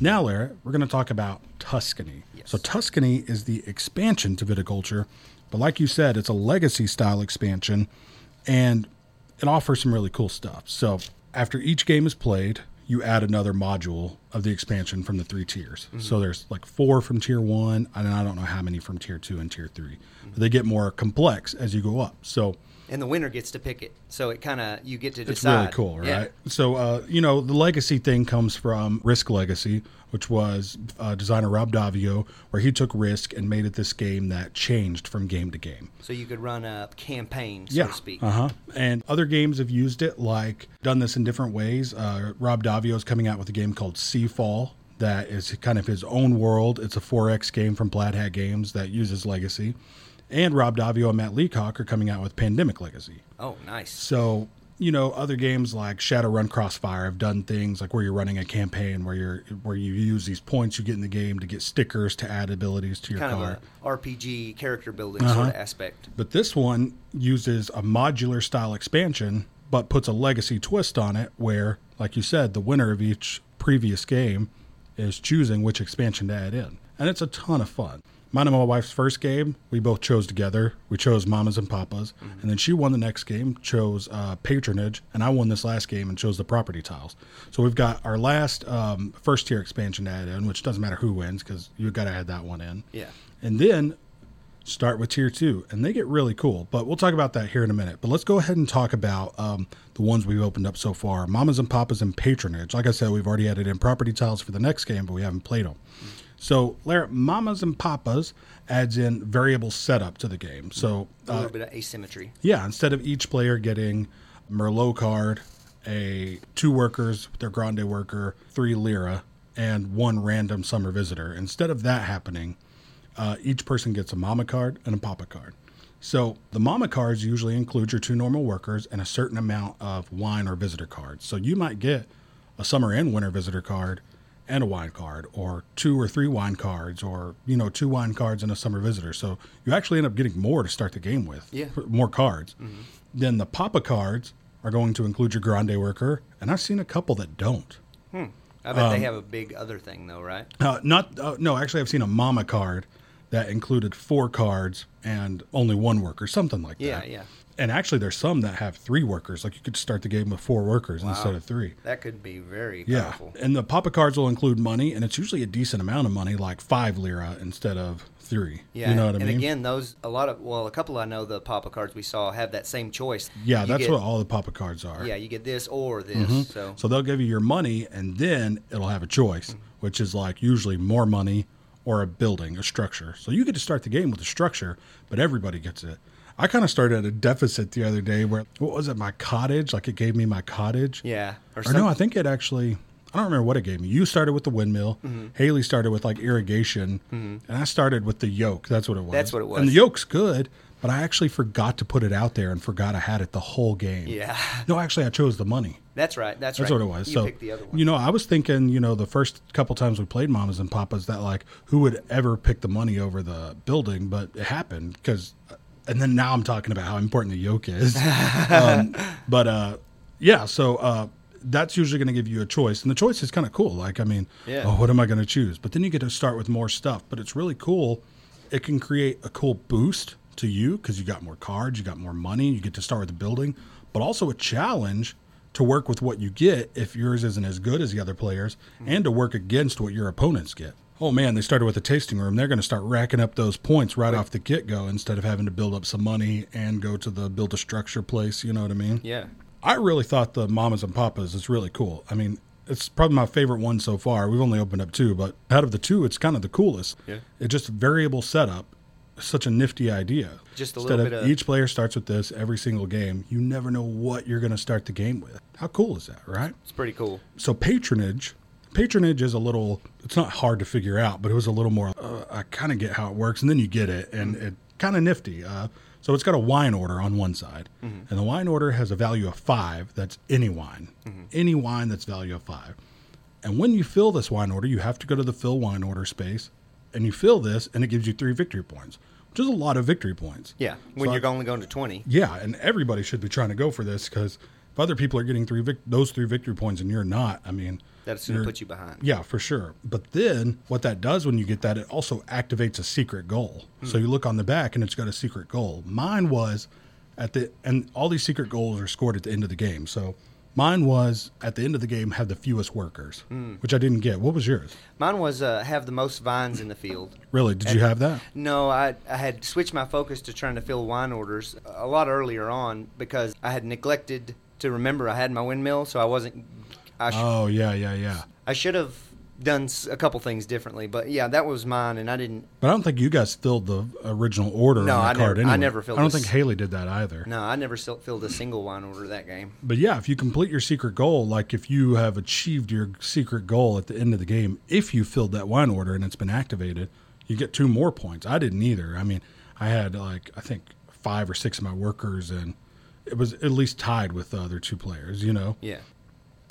Now, Lara, we're going to talk about Tuscany. Yes. So, Tuscany is the expansion to viticulture, but like you said, it's a legacy style expansion and it offers some really cool stuff. So, after each game is played, you add another module of the expansion from the three tiers. Mm-hmm. So, there's like four from tier one, and I don't know how many from tier two and tier 3 But they get more complex as you go up. So, And the winner gets to pick it, so it kind of you get to decide. it's really cool, right? Yeah. So, uh, you know, the legacy thing comes from Risk Legacy, which was uh, designer Rob Daviau, where he took Risk and made it this game that changed from game to game. So you could run a campaign, so yeah. to speak. Uh huh. And other games have used it, like done this in different ways. Uh, Rob Daviau is coming out with a game called Seafall that is kind of his own world. It's a 4X game from Plaid Hat Games that uses Legacy. And Rob Daviau and Matt Leacock are coming out with Pandemic Legacy. Oh, nice. So, you know, other games like Shadowrun Crossfire have done things like where you're running a campaign where you're where you use these points you get in the game to get stickers to add abilities to your Kind car. of a RPG character building Uh-huh. sort of aspect. But this one uses a modular style expansion, but puts a legacy twist on it where, like you said, the winner of each previous game is choosing which expansion to add in. And it's a ton of fun. Mine and my wife's first game, we both chose together. We chose Mamas and Papas. And then she won the next game, chose uh, Patronage. And I won this last game and chose the property tiles. So we've got our last um, first tier expansion to add in, which doesn't matter who wins because you've got to add that one in. Yeah. And then start with tier two, and they get really cool. But we'll talk about that here in a minute. But let's go ahead and talk about um, the ones we've opened up so far Mamas and Papas and Patronage. Like I said, we've already added in property tiles for the next game, but we haven't played them. So, Lara, Mamas and Papas adds in variable setup to the game. So, A uh, little bit of asymmetry. yeah, instead of each player getting Merlot card, a two workers, their grande worker, three lira, and one random summer visitor, instead of that happening, uh, each person gets a mama card and a papa card. So the mama cards usually include your two normal workers and a certain amount of wine or visitor cards. So you might get a summer and winter visitor card and a wine card, or two or three wine cards, or you know two wine cards and a summer visitor. So you actually end up getting more to start the game with. Yeah. more cards. Then the papa cards are going to include your grande worker, and I've seen a couple that don't. I bet Um, they have a big other thing though, right? Uh, not uh, no, actually, I've seen a mama card that included four cards and only one worker, something like that. Yeah, yeah. And actually, there's some that have three workers. Like you could start the game with four workers instead of three. That could be very Yeah, powerful. and the papa cards will include money, and it's usually a decent amount of money, like five lira instead of three. Yeah, you know what I mean? and again, those a lot of well, a couple I know the Papa cards we saw have that same choice. yeah, You that's get- what all the papa cards are. Yeah, you get this or this. Mm-hmm. So So they'll give you your money, and then it'll have a choice, mm-hmm. which is like usually more money or a building, a structure. So you get to start the game with a structure, but everybody gets it. I kind of started at a deficit the other day where, what was it, my cottage? Like it gave me my cottage. yeah, or, Or no, I think it actually, I don't remember what it gave me. You started with the windmill. Mm-hmm. Haley started with like irrigation. And I started with the yoke. That's what it was. That's what it was. And the yoke's good, but I actually forgot to put it out there and forgot I had it the whole game. Yeah, No, actually, I chose the money. that's right. That's, right. That's right. what it was. You so, picked the other one. you know, I was thinking, you know, the first couple times we played Mamas and Papas, that like who would ever pick the money over the building, but it happened because, and then now I'm talking about how important the yoke is. um, but uh, yeah, so uh, that's usually going to give you a choice, and the choice is kind of cool. Like, I mean, Yeah. oh, what am I going to choose? But then you get to start with more stuff. But it's really cool. It can create a cool boost to you because you got more cards, you got more money, you get to start with the building, but also a challenge to work with what you get if yours isn't as good as the other players, and to work against what your opponents get. Oh man, they started with a tasting room. They're going to start racking up those points right off the get go instead of having to build up some money and go to the build a structure place. You know what I mean? yeah, I really thought the Mamas and Papas is really cool. I mean, it's probably my favorite one so far. We've only opened up two, but out of the two, it's kind of the coolest. Yeah. It's just variable setup. Such a nifty idea. Just a Instead little bit of- each player starts with this every single game, you never know what you're going to start the game with. How cool is that, right? it's pretty cool. So patronage, patronage is a little. It's not hard to figure out, but it was a little more. Uh, I kind of get how it works, and then you get it, and it kind of nifty. Uh, so it's got a wine order on one side, and the wine order has a value of five. That's any wine, any wine that's value of five. And when you fill this wine order, you have to go to the fill wine order space, and you fill this, and it gives you three victory points, which is a lot of victory points. Yeah, when So you're I- only going to twenty. yeah, and everybody should be trying to go for this because if other people are getting three vic- those three victory points and you're not, I mean, That's going to put you behind. yeah, for sure. But then what that does when you get that, it also activates a secret goal. So you look on the back and it's got a secret goal. Mine was at the and all these secret goals are scored at the end of the game. So mine was at the end of the game have the fewest workers, which I didn't get. What was yours? Mine was uh, have the most vines in the field. Really? Did you have that? No, I, I had switched my focus to trying to fill wine orders a lot earlier on because I had neglected to remember I had my windmill, so I wasn't. I, sh- Oh yeah, yeah, yeah. I should have done a couple things differently, but yeah, that was mine, and I didn't. But I don't think you guys filled the original order No, on I the card never- I anyway. never filled I don't this- think Haley did that either. No, I never filled a single wine order that game. But yeah, if you complete your secret goal, like if you have achieved your secret goal at the end of the game, if you filled that wine order and it's been activated, you get two more points. I didn't either. I mean, I had like I think five or six of my workers, and it was at least tied with the other two players. You know, Yeah.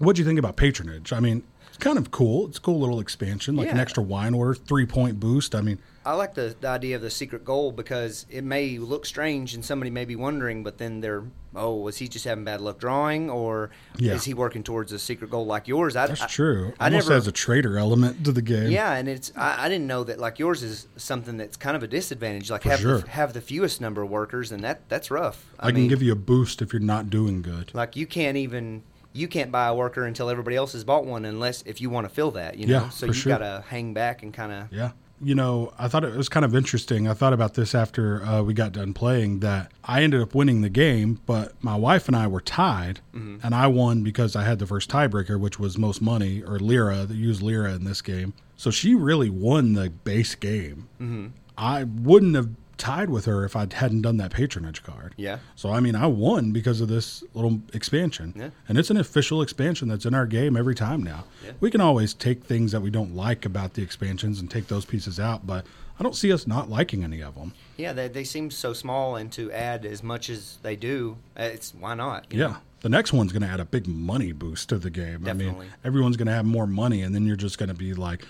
What'd you think about patronage? I mean, it's kind of cool. It's a cool little expansion, like an extra wine order, three point boost. I mean, I like the, the idea of the secret goal because it may look strange and somebody may be wondering, but then they're, oh, was he just having bad luck drawing or Yeah. is he working towards a secret goal like yours? I, that's I- true. I Almost never, has a traitor element to the game. yeah, and it's I, I didn't know that like yours is something that's kind of a disadvantage. Like For have sure. the, have the fewest number of workers, and that that's rough. I, can give you a boost if you're not doing good. like you can't even you can't buy a worker until everybody else has bought one unless if you want to fill that. You know, Yeah, so you sure. gotta hang back and kind of Yeah. You know, I thought it was kind of interesting. I thought about this after uh, we got done playing that I ended up winning the game, but my wife and I were tied, and I won because I had the first tiebreaker, which was most money or lira. They use lira in this game. So she really won the base game. Mm-hmm. I wouldn't have tied with her if I hadn't done that patronage card. Yeah. So I mean, I won because of this little expansion, Yeah. and it's an official expansion that's in our game every time now. Yeah. We can always take things that we don't like about the expansions and take those pieces out, but I don't see us not liking any of them. yeah. They, they seem so small, and to add as much as they do, uh, it's why not? you Yeah. know? The next one's going to add a big money boost to the game. I Definitely. mean, everyone's going to have more money, and then you're just going to be like,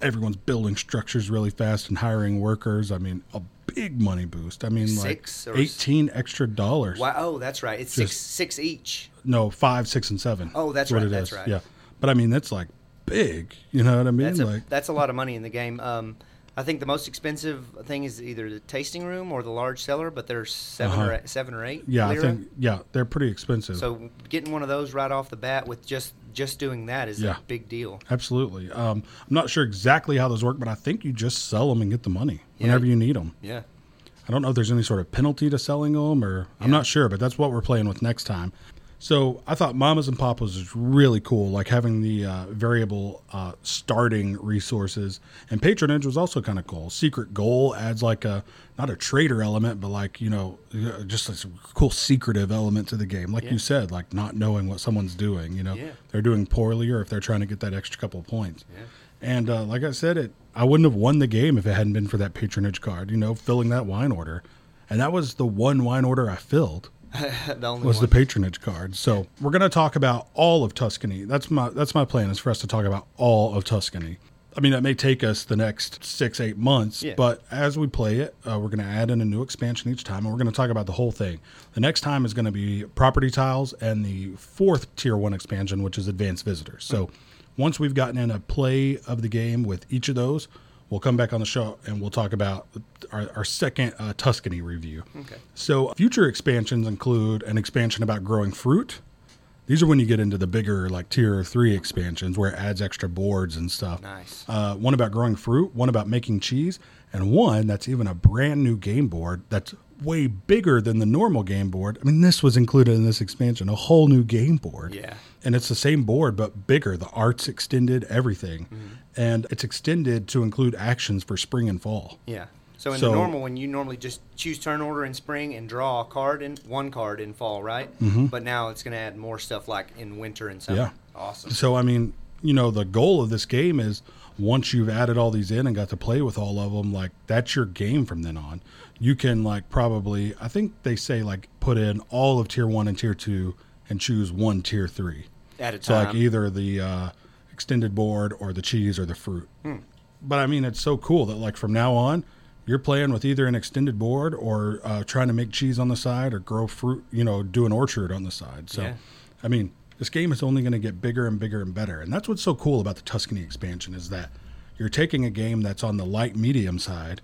everyone's building structures really fast and hiring workers. I mean, a big money boost. I mean, Six like or s- 18 extra dollars. Wow. Oh, that's right. It's six six each. No, five, six, and seven. Oh, that's what right, it that's is. right. Yeah. But I mean, that's like big. You know what I mean? That's a like, that's a lot of money in the game. Um, I think the most expensive thing is either the tasting room or the large cellar, but there's 7 or Uh-huh. eight, seven or eight. yeah, lira. I think, yeah, they're pretty expensive. so. Getting one of those right off the bat with just just doing that is Yeah. a big deal. Absolutely. Um, I'm not sure exactly how those work, but I think you just sell them and get the money Yeah. whenever you need them. Yeah. I don't know if there's any sort of penalty to selling them, or I'm Yeah. not sure, but that's what we're playing with next time. So I thought Mamas and Papas is really cool, like having the uh, variable uh, starting resources, and patronage was also kind of cool. Secret goal adds like a not a trader element, but like you know uh, just a cool secretive element to the game, like Yeah. you said, like not knowing what someone's doing. You know, Yeah. they're doing poorly, or if they're trying to get that extra couple of points. Yeah. And uh, like I said, it I wouldn't have won the game if it hadn't been for that patronage card. You know, filling that wine order, and that was the one wine order I filled the was one. the patronage card. So we're going to talk about all of Tuscany. That's my that's my plan is for us to talk about all of Tuscany. I mean, that may take us the next six eight months, Yeah. but as we play it, uh, we're going to add in a new expansion each time, and we're going to talk about the whole thing. The next time is going to be property tiles and the fourth tier one expansion, which is advanced visitors. So once we've gotten in a play of the game with each of those, we'll come back on the show and we'll talk about our, our second uh, Tuscany review. Okay. So future expansions include an expansion about growing fruit. These are when you get into the bigger, like tier three expansions, where it adds extra boards and stuff. Nice. Uh, one about growing fruit, one about making cheese, and one that's even a brand new game board that's way bigger than the normal game board. I mean, this was included in this expansion, a whole new game board. Yeah. And it's the same board, but bigger. The art's extended, everything. And it's extended to include actions for spring and fall. Yeah. So in So- the normal one, you normally just choose turn order in spring and draw a card in one card in fall, right? Mm-hmm. But now it's going to add more stuff like in winter and summer. Yeah. Awesome. So I mean, you know, the goal of this game is once you've added all these in and got to play with all of them, like that's your game from then on. You can like probably, I think they say like put in all of tier one and tier two and choose one tier three. At a time. So like either the uh, extended board or the cheese or the fruit. Hmm. But I mean, it's so cool that like from now on, you're playing with either an extended board or uh, trying to make cheese on the side or grow fruit. You know, do an orchard on the side. So. Yeah. I mean, this game is only going to get bigger and bigger and better. And that's what's so cool about the Tuscany expansion is that you're taking a game that's on the light medium side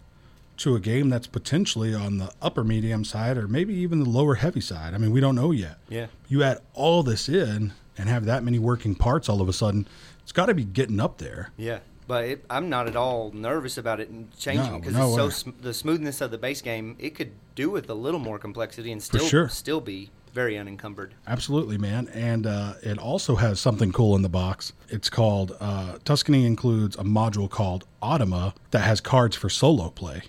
to a game that's potentially on the upper medium side or maybe even the lower heavy side. I mean, we don't know yet. Yeah. You add all this in and have that many working parts all of a sudden, it's got to be getting up there. Yeah. But it, I'm not at all nervous about it changing because no it's so sm- the smoothness of the base game. It could do with a little more complexity and still sure. still be very unencumbered. Absolutely, man. And uh, it also has something cool in the box. It's called uh, Tuscany includes a module called Automa that has cards for solo play.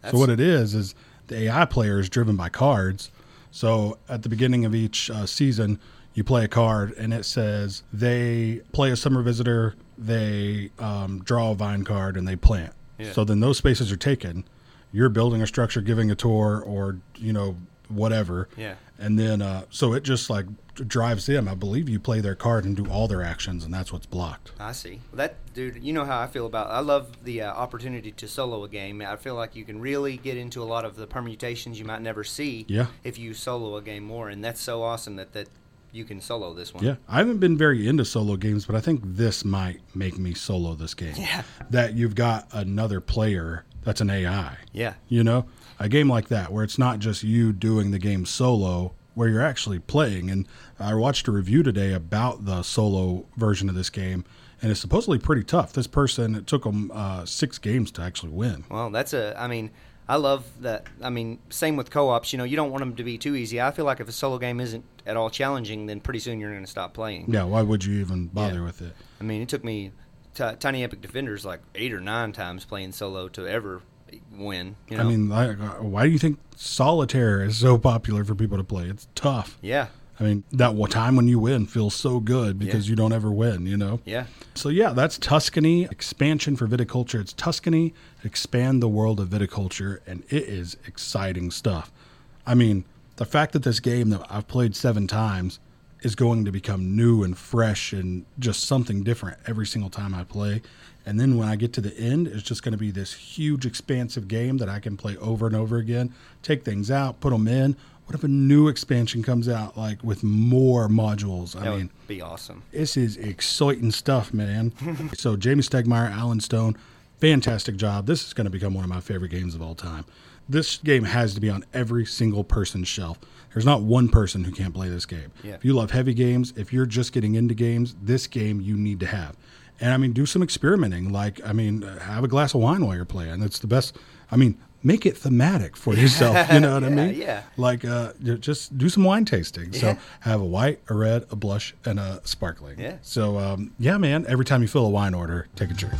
That's- so what it is is the AI player is driven by cards. So at the beginning of each uh, season, you play a card, and it says they play a summer visitor, they um, draw a vine card, and they plant. Yeah. So then those spaces are taken. You're building a structure, giving a tour, or you know whatever. Yeah. And then uh, so it just like drives them. I believe you play their card and do all their actions, and that's what's blocked. I see. That dude, you know how I feel about. I love the uh, opportunity to solo a game. I feel like you can really get into a lot of the permutations you might never see. Yeah. If you solo a game more, and that's so awesome that that you can solo this one. Yeah, I haven't been very into solo games, but I think this might make me solo this game. Yeah. That you've got another player that's an AI. Yeah. You know, a game like that where it's not just you doing the game solo, where you're actually playing. And I watched a review today about the solo version of this game, and it's supposedly pretty tough. This person, it took them uh, six games to actually win. Well, that's a. I mean, I love that. I mean, same with co-ops. You know, you don't want them to be too easy. I feel like if a solo game isn't at all challenging, then pretty soon you're going to stop playing. Yeah, why would you even bother Yeah. with it? I mean, it took me t- Tiny Epic Defenders like eight or nine times playing solo to ever win. You know? I mean, like, uh, why do you think solitaire is so popular for people to play? It's tough. yeah, I mean, that time when you win feels so good because Yeah. you don't ever win, you know? yeah, So, yeah, that's Tuscany expansion for viticulture. It's Tuscany, expand the world of viticulture, and it is exciting stuff. I mean, the fact that this game that I've played seven times is going to become new and fresh and just something different every single time I play. And then when I get to the end, it's just going to be this huge, expansive game that I can play over and over again, take things out, put them in. What if a new expansion comes out, like with more modules? I that mean, be awesome. this is exciting stuff, man. so Jamey Stegmaier, Alan Stone, fantastic job. This is going to become one of my favorite games of all time. This game has to be on every single person's shelf. There's not one person who can't play this game. Yeah. If you love heavy games, if you're just getting into games, this game you need to have. And I mean, do some experimenting. Like, I mean, uh, have a glass of wine while you're playing. That's the best. I mean, make it thematic for yourself. You know what I mean? yeah. Like, uh, just do some wine tasting. So have a white, a red, a blush, and a sparkling. Yeah. So, um, yeah, man, every time you fill a wine order, take a drink.